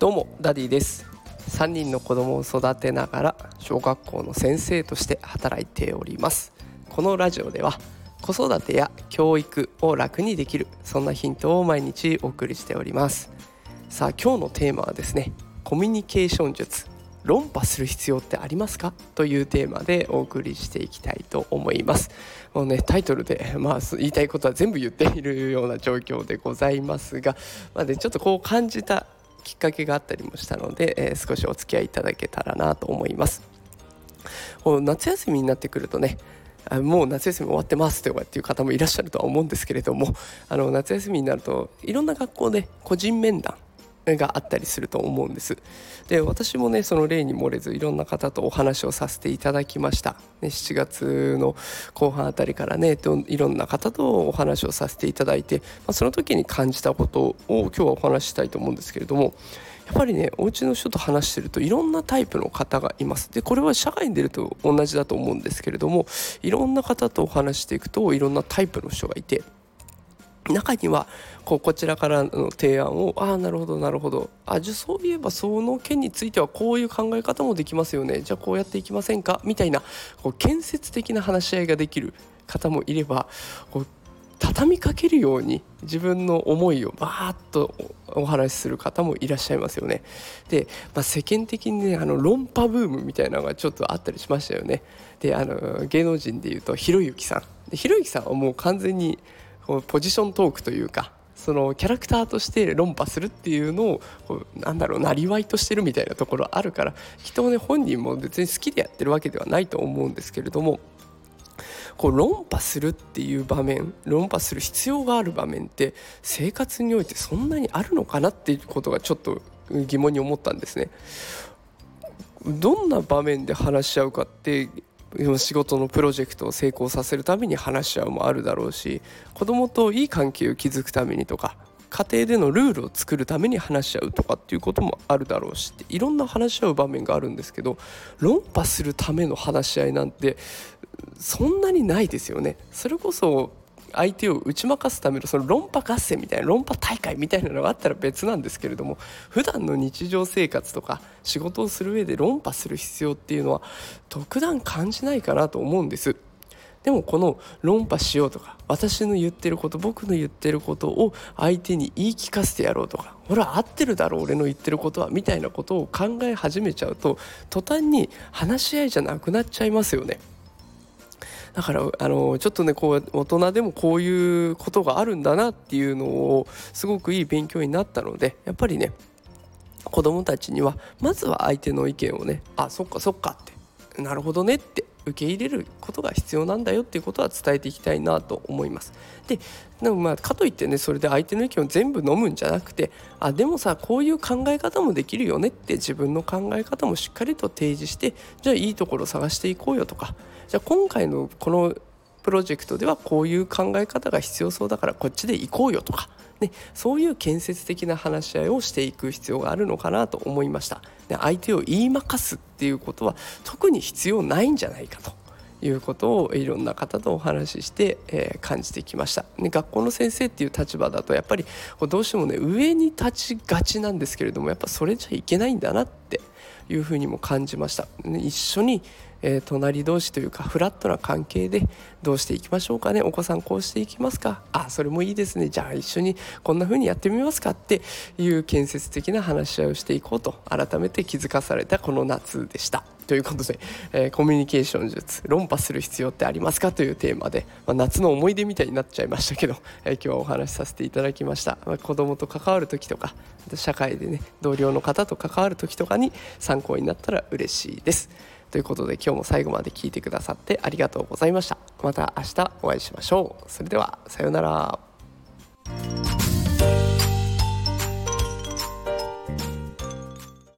どうもダディです。3人の子供を育てながら小学校の先生として働いております。このラジオでは子育てや教育を楽にできるそんなヒントを毎日お送りしております。さあ今日のテーマはですねコミュニケーション術論破する必要ってありますか？というテーマでお送りしていきたいと思います。もうねタイトルで、まあ、言いたいことは全部言っているような状況でございますが、まあね、ちょっとこう感じたきっかけがあったりもしたので、えー、少しお付き合いいただけたらなと思います。夏休みになってくるとねもう夏休み終わってますとかっていう方もいらっしゃるとは思うんですけれどもあの夏休みになるといろんな学校で個人面談があったりすると思うんです。で私もねその例に漏れずいろんな方とお話をさせていただきました、ね、7月の後半あたりからねいろんな方とお話をさせていただいて、まあ、その時に感じたことを今日はお話ししたいと思うんですけれどもやっぱりねお家の人と話してるといろんなタイプの方がいます。でこれは社会に出ると同じだと思うんですけれどもいろんな方とお話していくといろんなタイプの人がいて中にはこうこちらからの提案をああなるほどなるほどあじゃあそういえばその件についてはこういう考え方もできますよねじゃあこうやっていきませんか？みたいなこう建設的な話し合いができる方もいればこう畳みかけるように自分の思いをバーッとお話しする方もいらっしゃいますよね。で、まあ、世間的にねあの論破ブームみたいなのがちょっとあったりしましたよね。であの芸能人でいうとひろゆきさん。ひろゆきさんはもう完全にポジショントークというかそのキャラクターとして論破するっていうのをこうなんだろうなりわいとしてるみたいなところあるからきっとね本人も別に好きでやってるわけではないと思うんですけれどもこう論破するっていう場面論破する必要がある場面って生活においてそんなにあるのかなっていうことがちょっと疑問に思ったんですね。どんな場面で話し合うかって仕事のプロジェクトを成功させるために話し合うもあるだろうし子供といい関係を築くためにとか家庭でのルールを作るために話し合うとかっていうこともあるだろうしっていろんな話し合う場面があるんですけど論破するための話し合いなんてそんなにないですよね。それこそ相手を打ち負かすためのその論破合戦みたいな論破大会みたいなのがあったら別なんですけれども普段の日常生活とか仕事をする上で論破する必要っていうのは特段感じないかなと思うんです。でもこの論破しようとか私の言ってること僕の言ってることを相手に言い聞かせてやろうとかほら合ってるだろう俺の言ってることはみたいなことを考え始めちゃうと途端に話し合いじゃなくなっちゃいますよね。だからあのちょっとねこう大人でもこういうことがあるんだなっていうのをすごくいい勉強になったのでやっぱりね子供たちにはまずは相手の意見をねあそっかそっかってなるほどねって受け入れることが必要なんだよっていうことは伝えていきたいなと思います。ででもまあかといってねそれで相手の意見を全部飲むんじゃなくてあでもさこういう考え方もできるよねって自分の考え方もしっかりと提示してじゃあいいところ探していこうよとかじゃあ今回のこのプロジェクトではこういう考え方が必要そうだからこっちで行こうよとか、ね、そういう建設的な話し合いをしていく必要があるのかなと思いました。で相手を言いまかすっていうことは特に必要ないんじゃないかと。いうことをいろんな方とお話しして、えー、感じてきました、ね、学校の先生っていう立場だとやっぱりどうしてもね上に立ちがちなんですけれどもやっぱそれじゃいけないんだなっていうふうにも感じました、一緒にえー、隣同士というかフラットな関係でどうしていきましょうかね。お子さんこうしていきますか。あそれもいいですね。じゃあ一緒にこんなふうにやってみますかっていう建設的な話し合いをしていこうと改めて気づかされたこの夏でした。ということで、えー、コミュニケーション術論破する必要ってありますかというテーマで、まあ、夏の思い出みたいになっちゃいましたけど、えー、今日はお話しさせていただきました、まあ、子供と関わる時とか社会でね同僚の方と関わる時とかに参考になったら嬉しいです。ということで今日も最後まで聞いてくださってありがとうございました。また明日お会いしましょう。それではさようなら。